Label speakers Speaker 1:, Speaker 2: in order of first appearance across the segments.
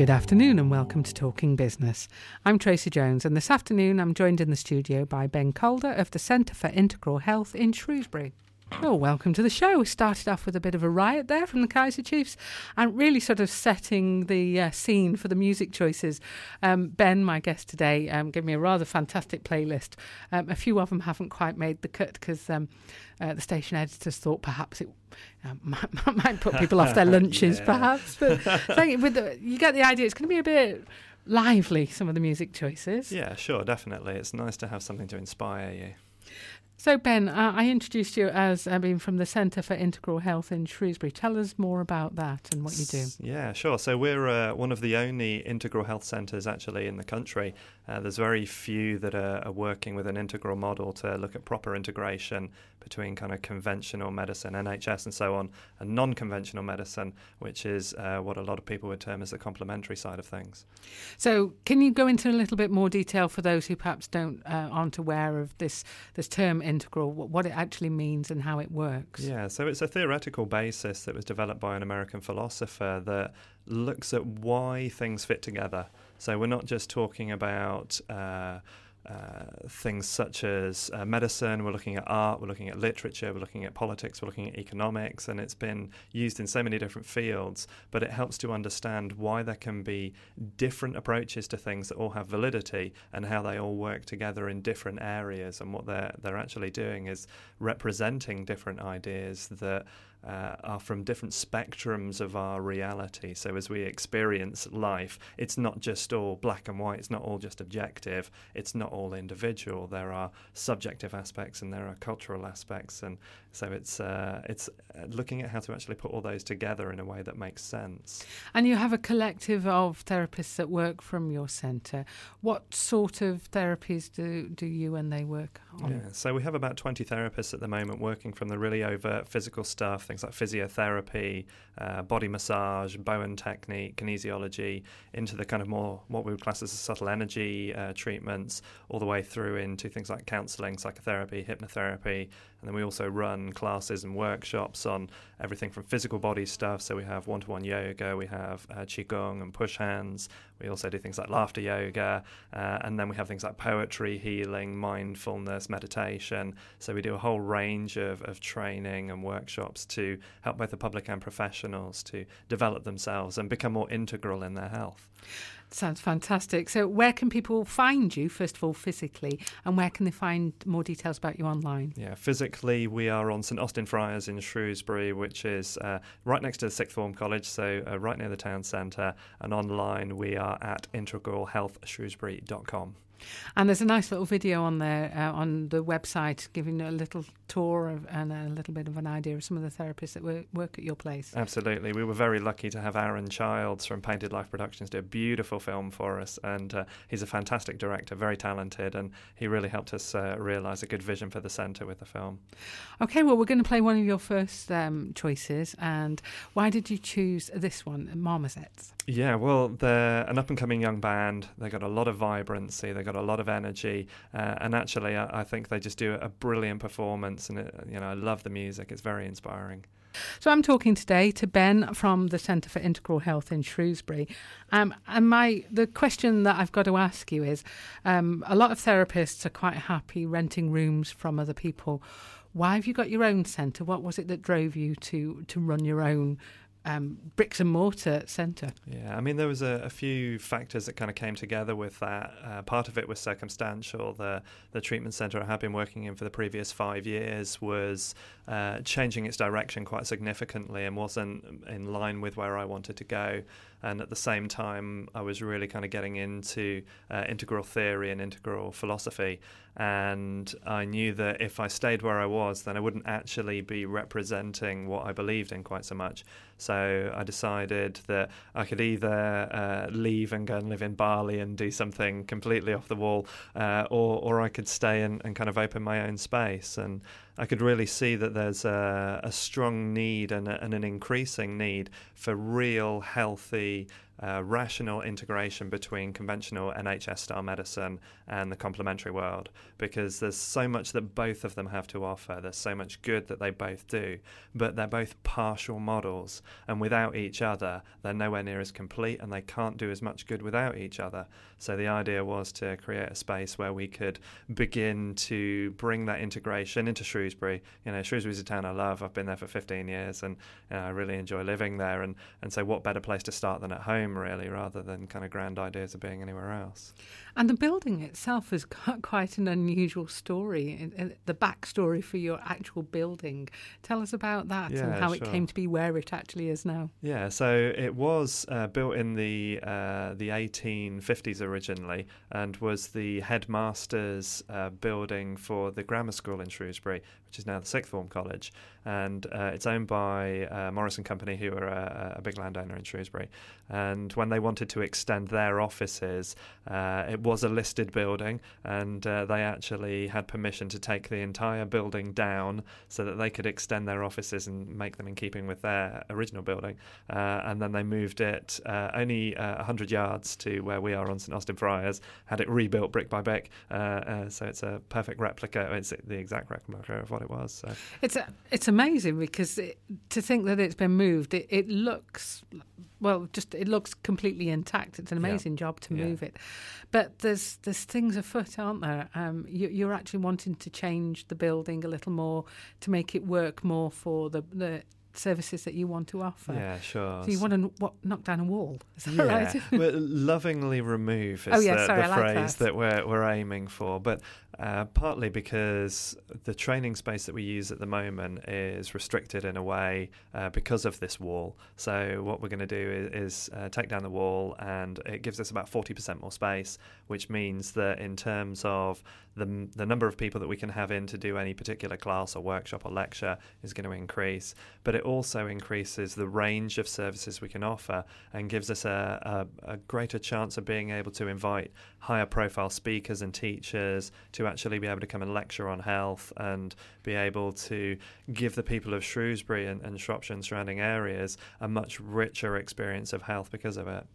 Speaker 1: Good afternoon and welcome to Talking Business. I'm Tracy Jones and this afternoon I'm joined in the studio by Ben Calder of the Centre for Integral Health in Shrewsbury. Well, welcome to the show. We started off with a bit of a riot there from the Kaiser Chiefs and really sort of setting the uh, scene for the music choices. Um, ben, my guest today, um, gave me a rather fantastic playlist. Um, a few of them haven't quite made the cut because um, uh, the station editors thought perhaps it uh, might, might, put people off their lunches, yeah. perhaps. But with the, you get the idea, it's going to be a bit lively, some of the music choices.
Speaker 2: Yeah, sure, definitely. It's nice to have something to inspire you.
Speaker 1: So, Ben, uh, I introduced you as I mean from the Centre for Integral Health in Shrewsbury. Tell us more about that and what you do.
Speaker 2: Yeah, sure. So, we're uh, one of the only integral health centres actually in the country. Uh, there's very few that are, are, working with an integral model to look at proper integration between kind of conventional medicine, NHS, and so on, and non conventional medicine, which is uh, what a lot of people would term as the complementary side of things.
Speaker 1: So, can you go into a little bit more detail for those who perhaps don't uh, aren't aware of this, this term? integral, what it actually means and how it works.
Speaker 2: Yeah, so it's a theoretical basis that was developed by an American philosopher that looks at why things fit together. So we're not just talking about uh, uh, things such as uh, medicine, we're looking at art, we're looking at literature, we're looking at politics, we're looking at economics, and it's been used in so many different fields. But it helps to understand why there can be different approaches to things that all have validity and how they all work together in different areas. And what they're, they're actually doing is representing different ideas that uh, are from different spectrums of our reality. So as we experience life, it's not just all black and white, it's not all just objective, it's not all individual. There are subjective aspects and there are cultural aspects, and so it's uh, it's uh, looking at how to actually put all those together in a way that makes sense.
Speaker 1: And you have a collective of therapists that work from your centre. What sort of therapies do do you and they work on?
Speaker 2: Yeah, so we have about twenty therapists at the moment working from the really overt physical stuff things like physiotherapy, uh, body massage, Bowen technique, kinesiology, into the kind of more what we would class as subtle energy uh, treatments, all the way through into things like counselling, psychotherapy, hypnotherapy, and then we also run classes and workshops on everything from physical body stuff. So we have one to one yoga, we have uh, Qigong and push hands. We also do things like laughter yoga. Uh, and then we have things like poetry, healing, mindfulness, meditation. So we do a whole range of, of training and workshops to help both the public and professionals to develop themselves and become more integral in their health.
Speaker 1: Sounds fantastic. So, where can people find you, first of all, physically, and where can they find more details about you online?
Speaker 2: Yeah, physically, we are on St Austin Friars in Shrewsbury, which is uh, right next to the Sixth Form College, so uh, right near the town centre. And online, we are at integralhealthshrewsbury.com.
Speaker 1: And there's a nice little video on there uh, on the website giving a little tour of, and a little bit of an idea of some of the therapists that work, work at your place.
Speaker 2: Absolutely. We were very lucky to have Aaron Childs from Painted Life Productions do a beautiful film for us. And uh, he's a fantastic director, very talented, and he really helped us uh, realise a good vision for the centre with the film.
Speaker 1: Okay, well, we're going to play one of your first um, choices. And why did you choose this one, Marmozets?
Speaker 2: Yeah, well, they're an up and coming young band. They've got a lot of vibrancy, they've got a lot of energy, uh, and actually, I, I, think they just do a brilliant performance. And it, you know, I love the music; it's very inspiring.
Speaker 1: So I'm talking today to Ben from the Centre for Integral Health in Shrewsbury, um, and my the question that I've got to ask you is: um, a lot of therapists are quite happy renting rooms from other people. Why have you got your own centre? What was it that drove you to to run your own um, bricks and mortar centre.
Speaker 2: Yeah, I mean, there was a, a, few factors that kind of came together with that. Uh, part of it was circumstantial. The the treatment centre I had been working in for the previous five years was uh, changing its direction quite significantly and wasn't in line with where I wanted to go. And at the same time, I was really kind of getting into uh, integral theory and integral philosophy. And I knew that if I stayed where I was, then I wouldn't actually be representing what I believed in quite so much. So I decided that I could either uh, leave and go and live in Bali and do something completely off the wall, uh, or or I could stay and, and kind of open my own space. And I could really see that there's a, a strong need and, a, and, an increasing need for real, healthy, uh, rational integration between conventional NHS style medicine and the complementary world because there's so much that both of them have to offer. There's so much good that they both do, but they're both partial models, and without each other, they're nowhere near as complete and they can't do as much good without each other. So the idea was to create a space where we could begin to bring that integration into Shrewsbury. You know, Shrewsbury's a town I love. I've been there for 15 years and you know, I really enjoy living there. And, and so, what better place to start than at home, really, rather than kind of grand ideas of being anywhere else?
Speaker 1: And the building itself has got quite an unusual story, the backstory for your actual building. Tell us about that
Speaker 2: yeah,
Speaker 1: and how
Speaker 2: sure.
Speaker 1: it came to be where it actually is now.
Speaker 2: Yeah, so it was uh, built in the uh, the 1850s originally, and was the headmaster's uh, building for the grammar school in Shrewsbury, which is now the Sixth Form College, and uh, it's owned by uh, Morris and Company, who are a, a, big landowner in Shrewsbury. And when they wanted to extend their offices, uh, it was a listed building, and uh, they actually had permission to take the entire building down so that they could extend their offices and make them in keeping with their original building. Uh, and then they moved it uh, only 100 yards to where we are on St Austin Friars, had it rebuilt brick by brick. so it's a perfect replica. It's the exact replica of what it was. So.
Speaker 1: It's a, it's amazing because it, to think that it's been moved, it, it looks well, just it looks completely intact. It's an amazing yeah. job to move yeah. it, but there's there's things afoot, aren't there? Um, you, are actually wanting to change the building a little more to make it work more for the the services that you want to offer.
Speaker 2: Yeah, sure.
Speaker 1: So you want to what, knock down a wall? Is that
Speaker 2: yeah.
Speaker 1: right?
Speaker 2: well, lovingly remove is
Speaker 1: oh, yeah,
Speaker 2: the,
Speaker 1: sorry,
Speaker 2: the
Speaker 1: like
Speaker 2: phrase
Speaker 1: that.
Speaker 2: that. we're, we're aiming for. But uh, partly because the training space that we use at the moment is restricted in a way uh, because of this wall. So what we're going to do is, is uh, take down the wall, and it gives us about 40% more space, which means that in terms of the, the number of people that we can have in to do any particular class or workshop or lecture is going to increase. But it also increases the range of services we can offer and gives us a, a, a greater chance of being able to invite higher profile speakers and teachers to actually be able to come and lecture on health and be able to give the people of Shrewsbury and, and Shropshire and surrounding areas a much richer experience of health because of it.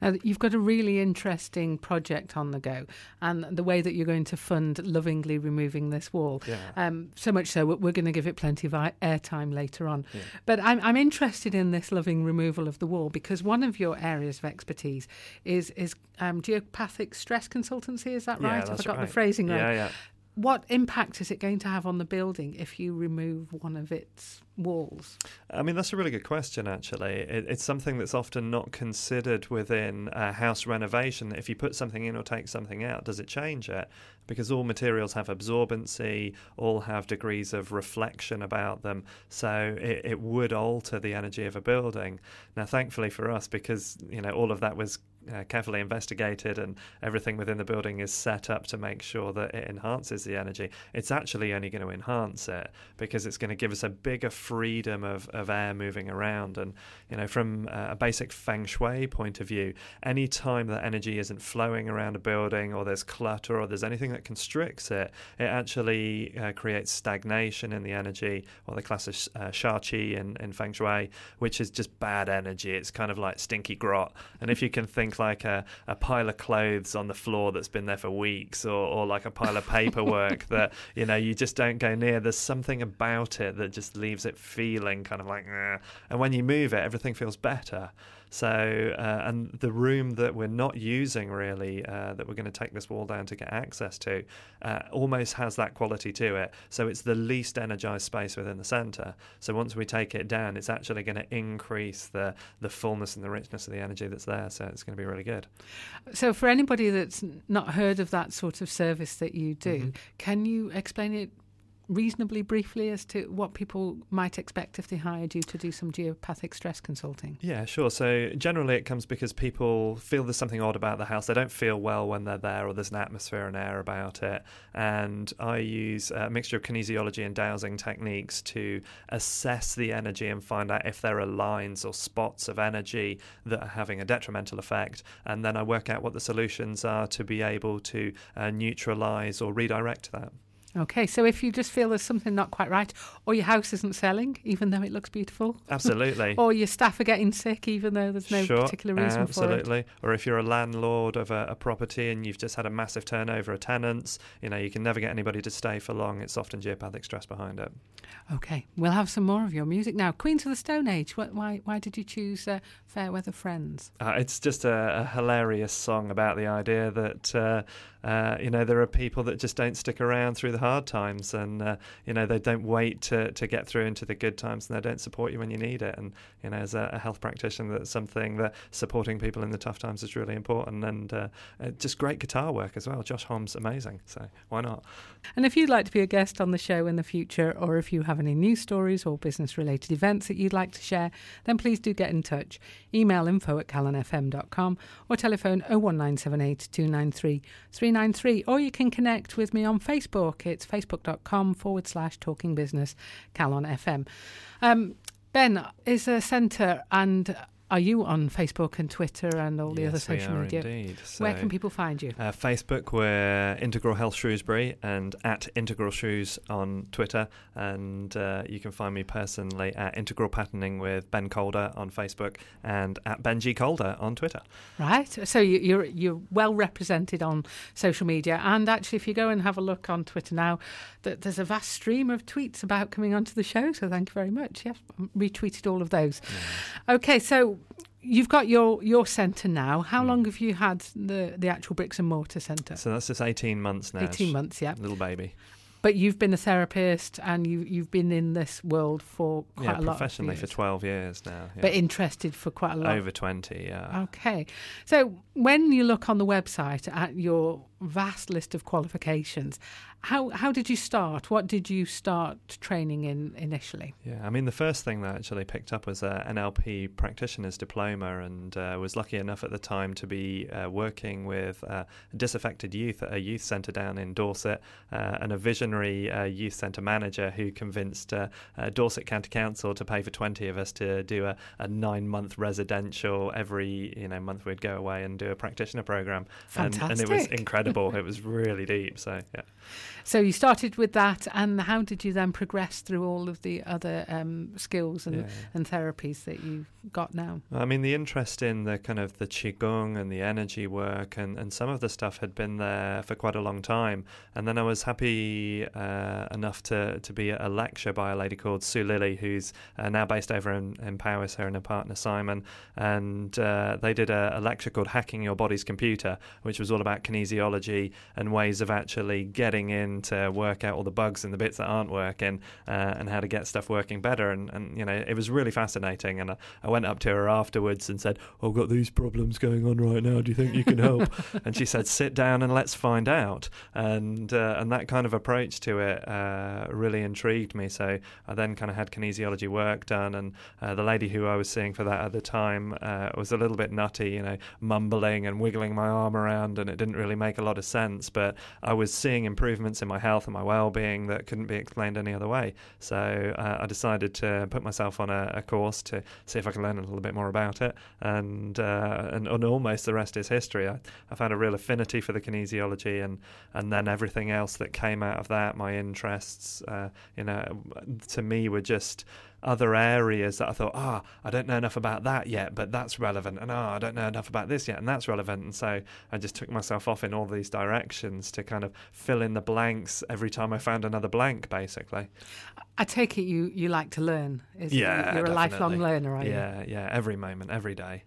Speaker 1: Now, you've got a really interesting project on the go, and the way that you're going to fund lovingly removing this wall.
Speaker 2: Yeah.
Speaker 1: Um, so much so, we're going to give it plenty of airtime later on. Yeah. But I'm, I'm interested in this loving removal of the wall because one of your areas of expertise is is um, geopathic stress consultancy. Is that right?
Speaker 2: Yeah,
Speaker 1: Have I got
Speaker 2: right.
Speaker 1: the phrasing right?
Speaker 2: Yeah, yeah
Speaker 1: what impact is it going to have on the building if you remove one of its walls?
Speaker 2: I mean, that's a really good question, actually. It, it's something that's often not considered within a house renovation. If you put something in or take something out, does it change it? Because all materials have absorbency, all have degrees of reflection about them. So it, it would alter the energy of a building. Now, thankfully for us, because you know all of that was uh, carefully investigated and everything within the building is set up to make sure that it enhances the energy, it's actually only going to enhance it because it's going to give us a bigger freedom of, of air moving around. And, you know, from uh, a basic feng shui point of view, any time that energy isn't flowing around a building or there's clutter or there's anything that constricts it, it actually uh, creates stagnation in the energy or the class of uh, sha qi in, in feng shui, which is just bad energy. It's kind of like stinky grot. And if you can think like a, a pile of clothes on the floor that's been there for weeks or, or like a pile of paperwork that you know you just don't go near there's something about it that just leaves it feeling kind of like eh. and when you move it everything feels better so, uh, and the room that we're not using really, uh, that we're going to take this wall down to get access to, uh, almost has that quality to it. So, it's the least energized space within the center. So, once we take it down, it's actually going to increase the, the fullness and the richness of the energy that's there. So, it's going to be really good.
Speaker 1: So, for anybody that's not heard of that sort of service that you do, mm-hmm. can you explain it reasonably briefly as to what people might expect if they hired you to do some geopathic stress consulting?
Speaker 2: Yeah, sure. So generally, it comes because people feel there's something odd about the house. They don't feel well when they're there, or there's an atmosphere and air about it. And I use a mixture of kinesiology and dowsing techniques to assess the energy and find out if there are lines or spots of energy that are having a detrimental effect. And then I work out what the solutions are to be able to uh, neutralize or redirect that.
Speaker 1: Okay, so if you just feel there's something not quite right, or your house isn't selling, even though it looks beautiful,
Speaker 2: absolutely,
Speaker 1: or your staff are getting sick, even though there's no
Speaker 2: sure,
Speaker 1: particular reason
Speaker 2: absolutely.
Speaker 1: for it, absolutely,
Speaker 2: or if you're a landlord of a, a, property and you've just had a massive turnover of tenants, you know you can never get anybody to stay for long. It's often geopathic stress behind it.
Speaker 1: Okay, we'll have some more of your music now. Queens of the Stone Age. why why did you choose uh, Fairweather Friends?
Speaker 2: Uh, it's just a, a, hilarious song about the idea that. Uh, uh, you know, there are people that just don't stick around through the hard times, and uh, you know they don't wait to, to get through into the good times, and they don't support you when you need it. And you know, as a, a health practitioner, that's something that supporting people in the tough times is really important, and uh, uh just great guitar work as well. Josh Homme, amazing, so why not?
Speaker 1: And if you'd like to be a guest on the show in the future, or if you have any news stories or business-related events that you'd like to share, then please do get in touch. Email info at calonfm.com or telephone 01978 293 993, or you can connect with me on Facebook. It's facebook.com forward slash talking business Calon FM. Um, ben is a centre and are you on Facebook and Twitter and all the
Speaker 2: yes,
Speaker 1: other social
Speaker 2: we are
Speaker 1: media?
Speaker 2: Indeed. So,
Speaker 1: Where can people find you?
Speaker 2: Uh, Facebook, we're Integral Health Shrewsbury and at Integral Shrews on Twitter. And uh, you can find me personally at Integral Patterning with Ben Calder on Facebook and at Benji Calder on Twitter.
Speaker 1: Right. So you, you're you're well represented on social media. And actually, if you go and have a look on Twitter now, th- there's a vast stream of tweets about coming onto the show. So thank you very much. Yes, retweeted all of those. Okay, so you've got your your centre now. How mm. long have you had the the actual bricks and mortar centre?
Speaker 2: So that's just eighteen months now.
Speaker 1: Eighteen months, yeah.
Speaker 2: Little baby.
Speaker 1: But you've been a therapist and you you've been in this world for quite
Speaker 2: yeah,
Speaker 1: a lot.
Speaker 2: professionally for twelve years now. Yeah.
Speaker 1: But interested for quite a lot.
Speaker 2: Over twenty, yeah.
Speaker 1: Okay. So when you look on the website at your vast list of qualifications. How how did you start? What did you start training in initially?
Speaker 2: Yeah, I mean the first thing that I actually picked up was an NLP practitioner's diploma, and uh, was lucky enough at the time to be uh, working with uh, disaffected youth at a youth centre down in Dorset, uh, and a visionary uh, youth centre manager who convinced uh, Dorset County Council to pay for twenty of us to do a, a nine month residential every you know month we'd go away and do a practitioner program,
Speaker 1: Fantastic.
Speaker 2: and, and it was incredible incredible. it was really deep. So yeah.
Speaker 1: So you started with that, and how did you then progress through all of the other um, skills and, yeah. and therapies that you've got now?
Speaker 2: I mean, the interest in the kind of the qigong and the energy work, and, and some of the stuff had been there for quite a long time. And then I was happy uh, enough to to be at a lecture by a lady called Sue Lilly, who's uh, now based over in, in Powys, her and her partner Simon, and uh, they did a, a lecture called "Hacking Your Body's Computer," which was all about kinesiology and ways of actually getting in to work out all the bugs and the bits that aren't working uh, and how to get stuff working better. And, and you know, it was really fascinating. And I, I, went up to her afterwards and said, I've got these problems going on right now. Do you think you can help? and she said, sit down and let's find out. And, uh, and that kind of approach to it uh, really intrigued me. So I then kind of had kinesiology work done. And uh, the lady who I was seeing for that at the time uh, was a little bit nutty, you know, mumbling and wiggling my arm around. And it didn't really make a lot of sense. But I was seeing improvements in my health and my well-being that couldn't be explained any other way. So uh, I decided to put myself on a, a, course to see if I could learn a little bit more about it, and uh, and, and, almost the rest is history. I, I found a real affinity for the kinesiology, and and then everything else that came out of that, my interests, uh, you know, to me were just other areas that I thought, ah, oh, I don't know enough about that yet, but that's relevant, and ah, oh, I don't know enough about this yet, and that's relevant. And so I just took myself off in all these directions to kind of fill in the blanks every time I found another blank, basically.
Speaker 1: I take it you you like to learn.
Speaker 2: yeah,
Speaker 1: you? you're
Speaker 2: definitely.
Speaker 1: a lifelong learner, are
Speaker 2: you?
Speaker 1: Yeah,
Speaker 2: yeah, every moment, every day.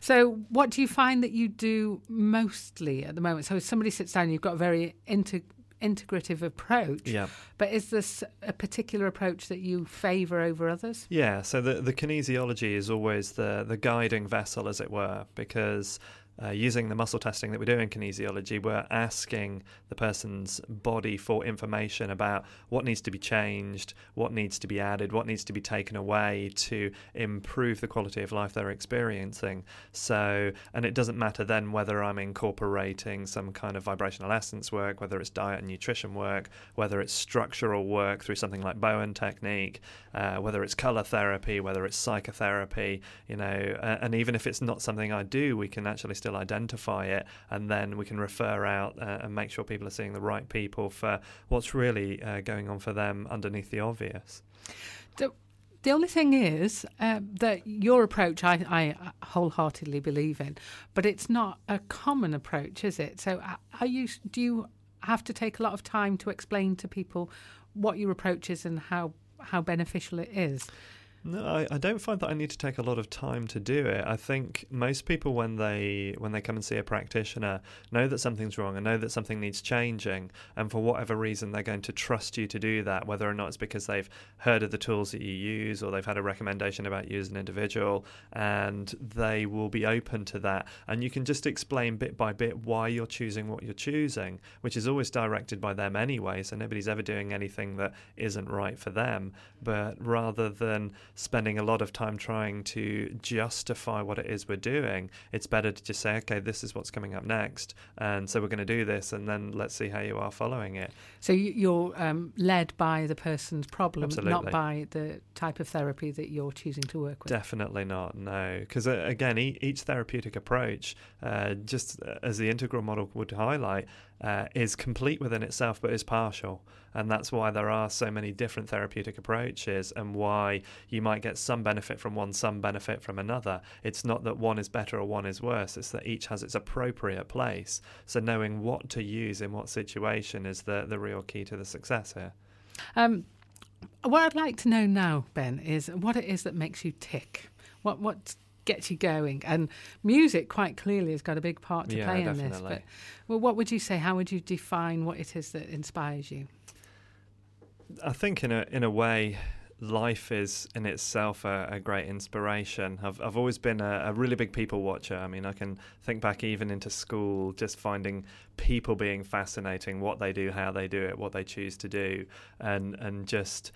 Speaker 1: So, what do you find that you do mostly at the moment? So, if somebody sits down, you've got a very inter- integrative approach.
Speaker 2: Yeah.
Speaker 1: But is this a particular approach that you favour over others?
Speaker 2: Yeah. So the the kinesiology is always the the guiding vessel, as it were, because uh, using the muscle testing that we do in kinesiology, we're asking the person's body for information about what needs to be changed, what needs to be added, what needs to be taken away to improve the quality of life they're experiencing. So, and it doesn't matter then whether I'm incorporating some kind of vibrational essence work, whether it's diet and nutrition work, whether it's structural work through something like Bowen technique, uh, whether it's color therapy, whether it's psychotherapy, you know, uh, and even if it's not something I do, we can actually still identify it, and then we can refer out uh, and make sure people are seeing the right people for what's really uh, going on for them underneath the obvious.
Speaker 1: The, the only thing is uh, that your approach, I, I wholeheartedly believe in, but it's not a common approach, is it? So, uh, are you? Do you have to take a lot of time to explain to people what your approach is and how how beneficial it is?
Speaker 2: No, I, I don't find that I need to take a lot of time to do it. I think most people when they when they come and see a practitioner know that something's wrong and know that something needs changing, and for whatever reason they're going to trust you to do that, whether or not it's because they've heard of the tools that you use or they've had a recommendation about you as an individual, and they will be open to that. And you can just explain bit by bit why you're choosing what you're choosing, which is always directed by them anyway. So nobody's ever doing anything that isn't right for them. But rather than spending a lot of time trying to justify what it is we're doing, it's better to just say, okay, this is what's coming up next. And so we're going to do this, and then let's see how you are following it.
Speaker 1: So you're um, led by the person's problem,
Speaker 2: Absolutely.
Speaker 1: not by the type of therapy that you're choosing to work with.
Speaker 2: Definitely not, no. Because uh, again, e- each therapeutic approach, uh, just as the integral model would highlight, uh, is complete within itself but is partial. And that's why there are so many different therapeutic approaches and why you might get some benefit from one, some benefit from another. It's not that one is better or one is worse, it's that each has its appropriate place. So knowing what to use in what situation is the, the real key to the success here.
Speaker 1: Um, what I'd like to know now, Ben, is what it is that makes you tick. What what gets you going? And music, quite clearly, has got a big part to
Speaker 2: Yeah,
Speaker 1: play in this. But well, what would you say? How would you define what it is that inspires you?
Speaker 2: I think in a in a way, life is in itself a, a great inspiration. I've I've always been a, a really big people watcher. I mean, I can think back even into school, just finding people being fascinating, what they do, how they do it, what they choose to do, and and just.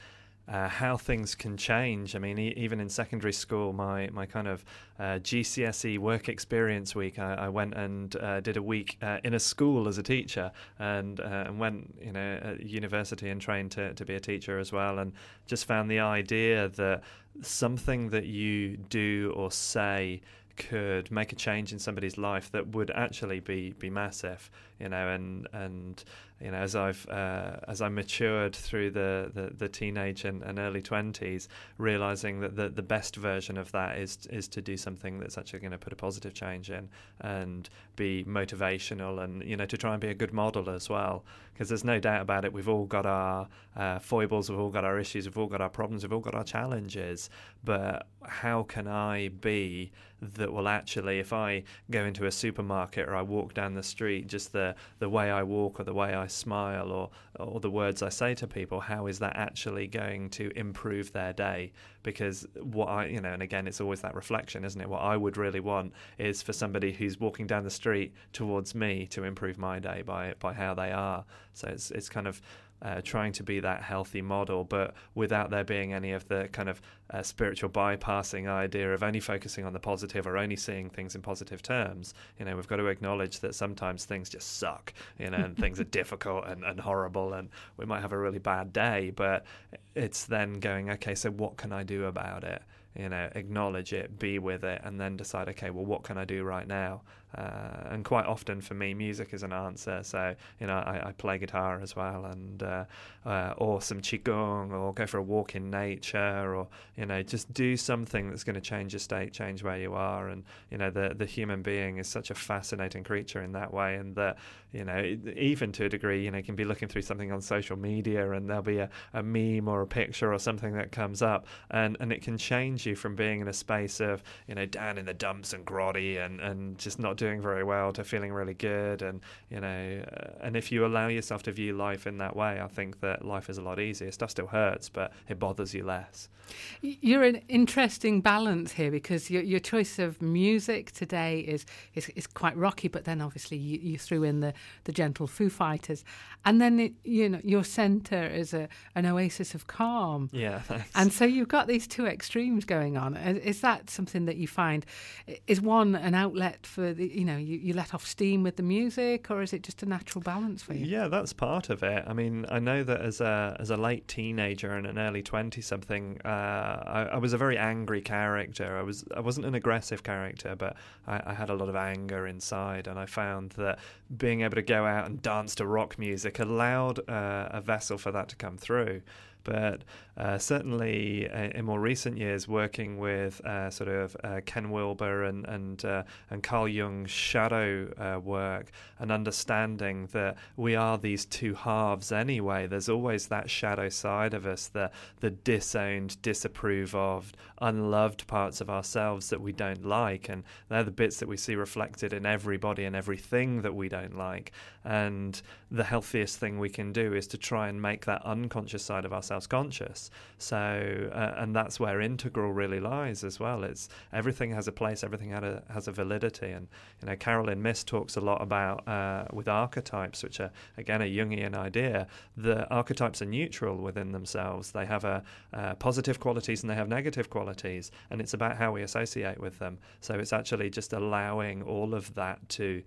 Speaker 2: Uh, how things can change. I mean, e- even in secondary school, my my kind of uh, GCSE work experience week, I, I went and uh, did a week uh, in a school as a teacher, and uh, and went you know at university and trained to to be a teacher as well, and just found the idea that something that you do or say could make a change in somebody's life that would actually be be massive you know and and you know as I've uh, as I matured through the the, the teenage and, and early 20s realizing that the the best version of that is is to do something that's actually going to put a positive change in and be motivational and you know to try and be a good model as well because there's no doubt about it we've all got our uh, foibles we've all got our issues we've all got our problems we've all got our challenges. But how can I be that will actually if I go into a supermarket or I walk down the street just the the way I walk or the way I smile or or the words I say to people how is that actually going to improve their day because what I you know and again it's always that reflection isn't it? What I would really want is for somebody who's walking down the street towards me to improve my day by by how they are. So it's it's kind of uh, trying to be that healthy model, but without there being any of the kind of uh, spiritual bypassing idea of only focusing on the positive or only seeing things in positive terms. You know, we've got to acknowledge that sometimes things just suck, you know, and things are difficult and, and horrible, and we might have a really bad day, but it's then going, okay, so what can I do about it? You know, acknowledge it, be with it, and then decide, okay, well, what can I do right now? Uh, and quite often for me, music is an answer. So you know, I, I play guitar as well, and uh, uh, or some qigong, or go for a walk in nature, or you know, just do something that's going to change your state, change where you are. And you know, the the human being is such a fascinating creature in that way, and that you know, even to a degree, you know, you can be looking through something on social media, and there'll be a, a meme or a picture or something that comes up, and and it can change you from being in a space of you know down in the dumps and grotty and and just not doing very well to feeling really good and you know uh, and if you allow yourself to view life in that way, I think that life is a lot easier. Stuff still hurts, but it bothers you less.
Speaker 1: You're an interesting balance here because your, your choice of music today is, is, is quite rocky, but then obviously you, you threw in the, the gentle Foo Fighters, and then it, you know your centre is a an oasis of calm.
Speaker 2: Yeah, thanks.
Speaker 1: And so you've got these two extremes going on. Is that something that you find? Is one an outlet for the you know you, you let off steam with the music, or is it just a natural balance for you?
Speaker 2: Yeah, that's part of it. I mean, I know that as a as a late teenager and an early twenty something. Uh, I, I, was a very angry character. I was I wasn't an aggressive character, but I, I, had a lot of anger inside, and I found that being able to go out and dance to rock music allowed uh, a vessel for that to come through. But uh, certainly uh, in more recent years, working with uh, sort of uh, Ken Wilber and and uh, and Carl Jung's shadow work, and understanding that we are these two halves anyway. There's always that shadow side of us, the the disowned, disapprove of, unloved parts of ourselves that we don't like, and they're the bits that we see reflected in everybody and everything that we don't like. And the healthiest thing we can do is to try and make that unconscious side of ourselves conscious. So, uh, and that's where integral really lies as well. It's everything has a place, everything has a, has a validity. And you know, Caroline Myss talks a lot about uh, with archetypes, which are again a Jungian idea. The archetypes are neutral within themselves. They have a uh, positive qualities and they have negative qualities, and it's about how we associate with them. So it's actually just allowing all of that to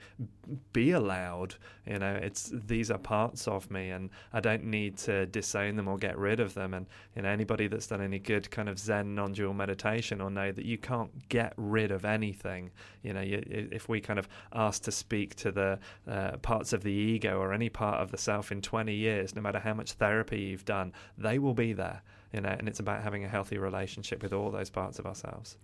Speaker 2: be allowed. You know, it's these are parts of me, and I don't need to disown them or get rid of them. And you know, anybody that's done any good kind of Zen non-dual meditation will know that you can't get rid of anything. You know, you, if we kind of ask to speak to the uh, parts of the ego or any part of the self in 20 years, no matter how much therapy you've done, they will be there. You know, and it's about having a healthy relationship with all those parts of ourselves.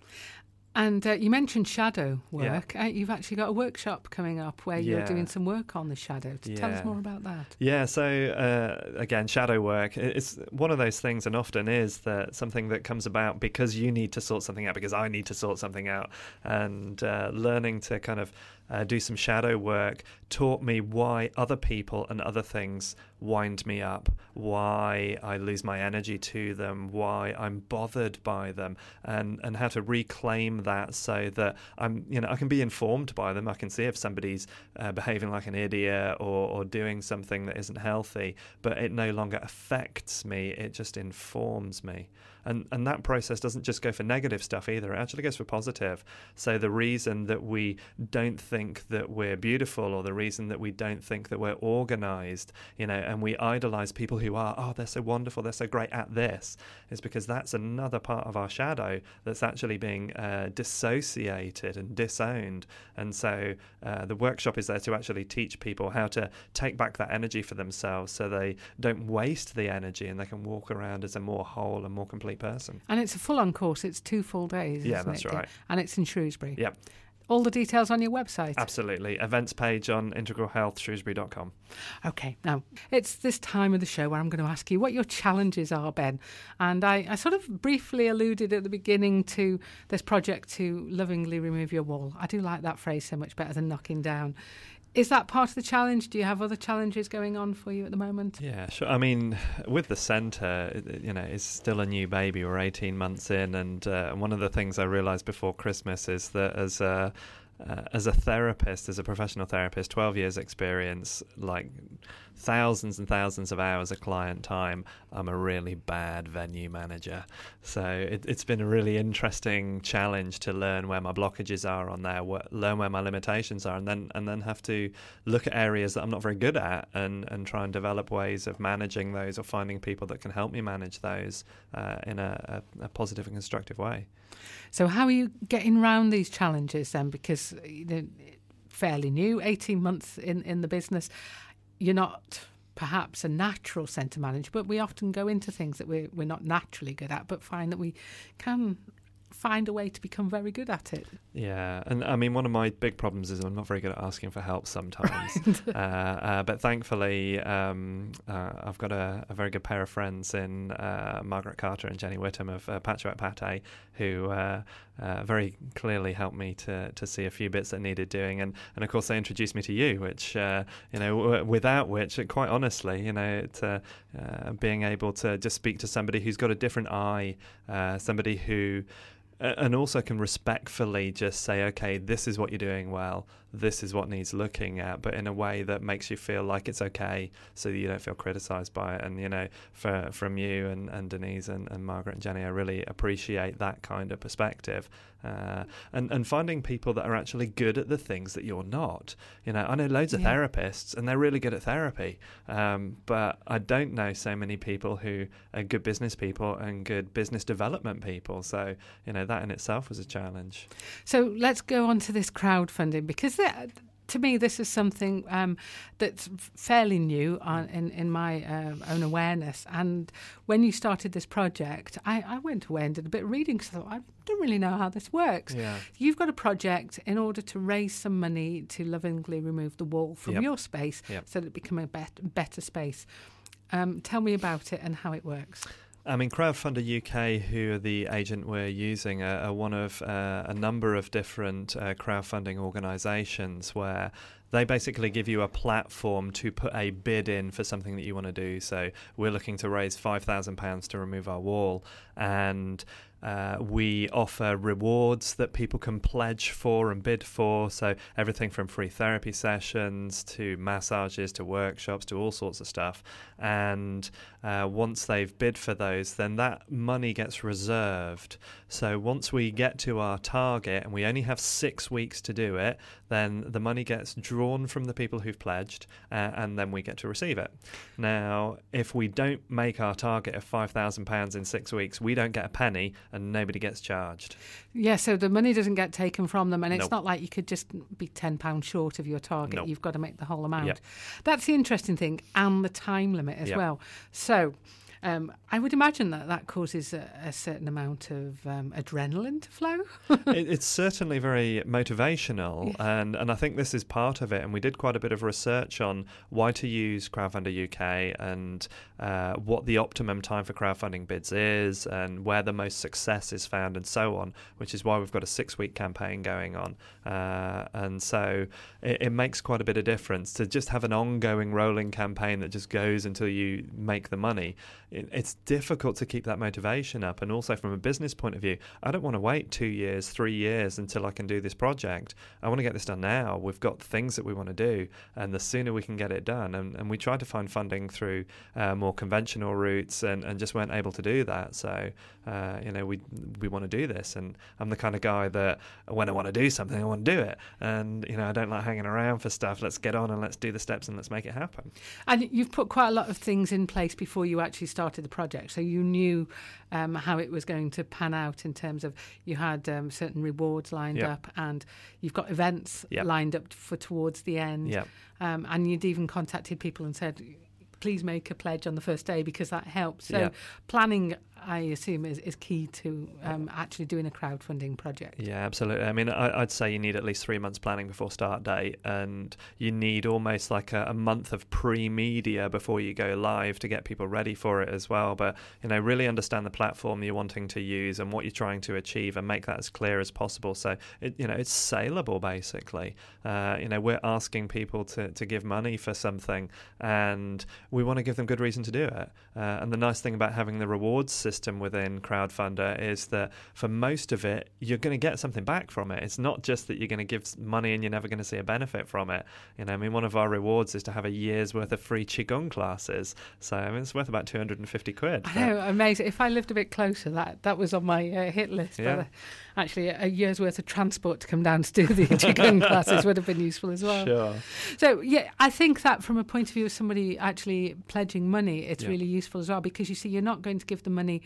Speaker 1: And uh, you mentioned shadow work. Yeah. Uh, you've actually got a workshop coming up where
Speaker 2: yeah.
Speaker 1: you're doing some work on the shadow. Yeah. Tell us more about that.
Speaker 2: Yeah, so uh, again, shadow work, is one of those things, and often is that something that comes about because you need to sort something out, because I need to sort something out, and uh, learning to kind of uh, do some shadow work taught me why other people and other things wind me up, why I lose my energy to them, why I'm bothered by them, and and how to reclaim that so that I'm you know I can be informed by them. I can see if somebody's uh, behaving like an idiot or or doing something that isn't healthy, but it no longer affects me. It just informs me and and that process doesn't just go for negative stuff either. It actually goes for positive. So the reason that we don't think that we're beautiful or the reason that we don't think that we're organized you know and we idolize people who are oh they're so wonderful. They're so great at this is because that's another part of our shadow that's actually being uh, dissociated and disowned. And so uh, the workshop is there to actually teach people how to take back that energy for themselves so they don't waste the energy and they can walk around as a more whole and more complete person.
Speaker 1: And it's a full on course, it's two full days.
Speaker 2: Yeah, that's
Speaker 1: it?
Speaker 2: right.
Speaker 1: And it's in Shrewsbury.
Speaker 2: Yep.
Speaker 1: All the details on your website.
Speaker 2: Absolutely. Events page on integralhealthshrewsbury.com.
Speaker 1: Okay, now it's this time of the show where I'm going to ask you what your challenges are, Ben. And I, I sort of briefly alluded at the beginning to this project to lovingly remove your wall. I do like that phrase so much better than knocking down. Is that part of the challenge? Do you have other challenges going on for you at the moment?
Speaker 2: Yeah, sure. I mean, with the centre, you know, it's still a new baby. We're 18 months in, and uh, one of the things I realised before Christmas is that as a uh, as a therapist, as a professional therapist, 12 years experience, like thousands and thousands of hours of client time, I'm a really bad venue manager. So it, has been a really interesting challenge to learn where my blockages are on there, learn where my limitations are, and then and then have to look at areas that I'm not very good at, and and try and develop ways of managing those or finding people that can help me manage those uh, in a, a, a positive and constructive way.
Speaker 1: So, how are you getting around these challenges then? Because you know, fairly new, 18 months in, in the business, you're not perhaps a natural centre manager, but we often go into things that we're, we're not naturally good at, but find that we can find a way to become very good at it.
Speaker 2: Yeah, and I mean, one of my big problems is I'm not very good at asking for help sometimes. uh, uh, but thankfully, um, uh, I've got a, a, very good pair of friends in uh, Margaret Carter and Jenny Whittam of uh, Patchwork Pate, who uh, very clearly helped me to, to see a few bits that needed doing, and, and of course they introduced me to you, which you know, w- without which, quite honestly, you know, it, being able to just speak to somebody who's got a different eye, somebody who and also can respectfully just say, okay, this is what you're doing well, this is what needs looking at, but in a way that makes you feel like it's okay, so that you don't feel criticised by it. And you know, for from you and, and Denise and, and Margaret and Jenny, I really appreciate that kind of perspective, uh, and and finding people that are actually good at the things that you're not. You know, I know loads of therapists, and they're really good at therapy, um, but I don't know so many people who are good business people and good business development people. So you know, that in itself was a challenge.
Speaker 1: So let's go on to this crowdfunding because to me, this is something um, that's fairly new on, in, in my uh, own awareness. And when you started this project, I, I went away and did a bit of reading because I thought, I don't really know how this works.
Speaker 2: Yeah.
Speaker 1: You've got a project in order to raise some money to lovingly remove the wall from
Speaker 2: yep.
Speaker 1: your space
Speaker 2: yep.
Speaker 1: so that it becomes a bet- better space. Um, tell me about it and how it works.
Speaker 2: I mean, Crowdfunder UK, who are the agent we're using, are, are one of uh, a number of different uh, crowdfunding organisations where they basically give you a platform to put a bid in for something that you want to do. So we're looking to raise five thousand pounds to remove our wall, and uh, we offer rewards that people can pledge for and bid for. So, everything from free therapy sessions to massages to workshops to all sorts of stuff. And uh, once they've bid for those, then that money gets reserved. So, once we get to our target and we only have six weeks to do it, then the money gets drawn from the people who've pledged uh, and then we get to receive it. Now, if we don't make our target of £5,000 in six weeks, we don't get a penny and nobody gets charged.
Speaker 1: Yeah, so the money doesn't get taken from them, and it's
Speaker 2: nope.
Speaker 1: not like you could just be ten pounds short of your target.
Speaker 2: Nope.
Speaker 1: You've got to make the whole amount.
Speaker 2: Yep.
Speaker 1: That's the interesting thing, and the time limit as
Speaker 2: yep.
Speaker 1: well. So um, I would imagine that that causes a, a certain amount of um, adrenaline to flow.
Speaker 2: it, it's certainly very motivational, and, and I think this is part of it. And we did quite a bit of research on why to use Crowdfunder UK and uh, what the optimum time for crowdfunding bids is, and where the most success is found, and so on. Which is why we've got a six-week campaign going on, uh, and so it, it makes quite a bit of difference to just have an ongoing rolling campaign that just goes until you make the money it's difficult to keep that motivation up. And also from a business point of view, I don't want to wait two years, three years until I can do this project. I want to get this done now. We've got things that we want to do, and the sooner we can get it done. And, and we tried to find funding through uh, more conventional routes, and, and just weren't able to do that. So uh, you know, we we want to do this, and I'm the kind of guy that when I want to do something, I want to do it, and you know, I don't like hanging around for stuff. Let's get on and let's do the steps and let's make it happen.
Speaker 1: And you've put quite a lot of things in place before you actually started the project. So you knew um, how it was going to pan out in terms of you had um, certain rewards lined
Speaker 2: yep.
Speaker 1: up and you've got events
Speaker 2: yep.
Speaker 1: lined up for towards the end.
Speaker 2: Yep.
Speaker 1: Um, and you'd even contacted people and said, please make a pledge on the first day because that helps. So planning I assume is, is key to um, actually doing a crowdfunding project.
Speaker 2: Yeah, absolutely. I mean, I, would say you need at least three months planning before start date, and you need almost like a, a month of pre-media before you go live to get people ready for it as well. But you know, really understand the platform you're wanting to use and what you're trying to achieve, and make that as clear as possible. So it, you know, it's saleable basically. Uh, you know, we're asking people to to give money for something, and we want to give them good reason to do it. Uh, and the nice thing about having the rewards system within Crowdfunder is that for most of it, you're going to get something back from it. It's not just that you're going to give money and you're never going to see a benefit from it. You know, I mean, one of our rewards is to have a year's worth of free qigong classes. So I mean, it's worth about 250 quid.
Speaker 1: I know, amazing. If I lived a bit closer, that that was on my uh, hit list.
Speaker 2: Yeah.
Speaker 1: But, uh, actually, a year's worth of transport to come down to do the qigong classes would have been useful as well.
Speaker 2: Sure.
Speaker 1: So yeah, I think that from a point of view of somebody actually pledging money, it's
Speaker 2: yeah.
Speaker 1: really useful as well because you see, you're not going to give the money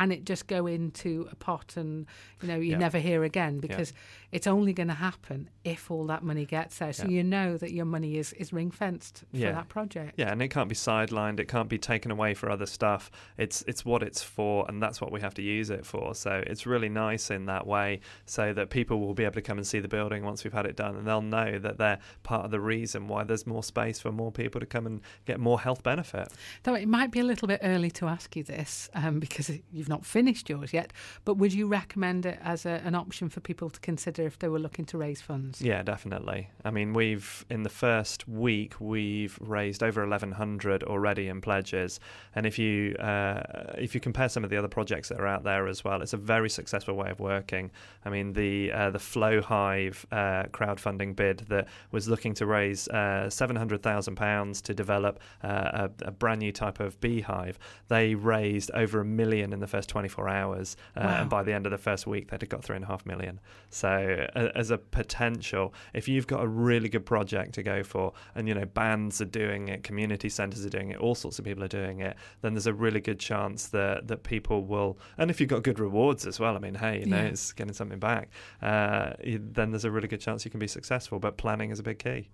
Speaker 1: and it just go into a pot and you know you
Speaker 2: Yeah.
Speaker 1: never hear again because it's only going to happen if all that money gets there. So
Speaker 2: Yeah.
Speaker 1: you know that your money is is ring fenced for
Speaker 2: Yeah.
Speaker 1: that project.
Speaker 2: Yeah, and it can't be sidelined. It can't be taken away for other stuff. It's it's what it's for, and that's what we have to use it for. So it's really nice in that way, so that people will be able to come and see the building once we've had it done, and they'll know that they're part of the reason why there's more space for more people to come and get more health benefit.
Speaker 1: Though it might be a little bit early to ask you this um, because you've not finished yours yet, but would you recommend it as a, an option for people to consider if they were looking to raise funds?
Speaker 2: Yeah, definitely. I mean, we've in the first week we've raised over 1,100 already in pledges, and if you uh, if you compare some of the other projects that are out there as well, it's a very successful way of working. I mean, the uh, the Flow Hive uh, crowdfunding bid that was looking to raise uh, 700,000 pounds to develop uh, a, a brand new type of beehive, they raised over a million in the first 24 hours, uh,
Speaker 1: Wow.
Speaker 2: and by the end of the first week they'd have got three and a half million. So a- as a potential, if you've got a really good project to go for, and you know bands are doing it, community centres are doing it, all sorts of people are doing it, then there's a really good chance that that people will. And if you've got good rewards as well, I mean, hey, you know,
Speaker 1: Yeah.
Speaker 2: it's getting something back. Uh, then there's a really good chance you can be successful. But planning is a big key.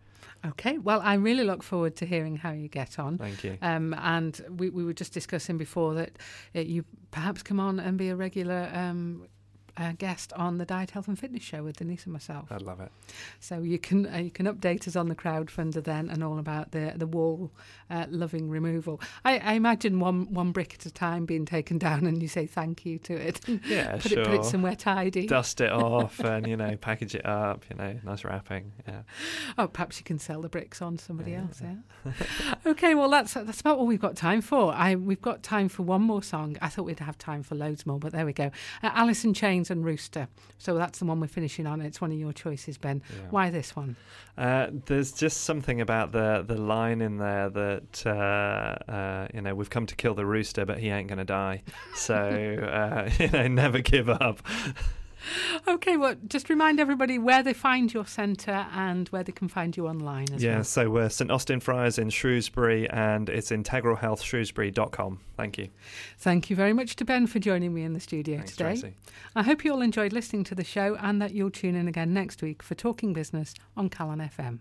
Speaker 1: Okay, well, I really look forward to hearing how you get on.
Speaker 2: Thank you.
Speaker 1: Um, and we, we were just discussing before that uh, you perhaps come on and be a regular um, uh, guest on the Diet Health and Fitness Show with Denise and myself.
Speaker 2: I'd love it.
Speaker 1: So you can uh, you can update us on the crowdfunder then and all about the the wall uh, loving removal. I, I imagine one one brick at a time being taken down and you say thank you to it.
Speaker 2: Yeah,
Speaker 1: put it put it somewhere tidy.
Speaker 2: Dust it off and you know package it up. You know, nice wrapping. Yeah.
Speaker 1: Oh, perhaps you can sell the bricks on somebody else. Yeah. okay, well that's that's about all we've got time for. I we've got time for one more song. I thought we'd have time for loads more, but there we go. Uh, Alice in Chains and Rooster. So that's the one we're finishing on. It's one of your choices, Ben.
Speaker 2: Yeah.
Speaker 1: Why this one?
Speaker 2: Uh, there's just something about the the line in there that uh, uh, you know we've come to kill the rooster, but he ain't gonna die. So uh, you know, never give up.
Speaker 1: Okay, well, just remind everybody where they find your centre and where they can find you online as
Speaker 2: Yeah.
Speaker 1: well.
Speaker 2: So uh, we're St Austin Friars in Shrewsbury, and it's integralhealthshrewsbury.com. Thank you.
Speaker 1: Thank you very much to Ben for joining me in the studio
Speaker 2: Thanks,
Speaker 1: today.
Speaker 2: Tracy.
Speaker 1: I hope you all enjoyed listening to the show and that you'll tune in again next week for Talking Business on Calon FM.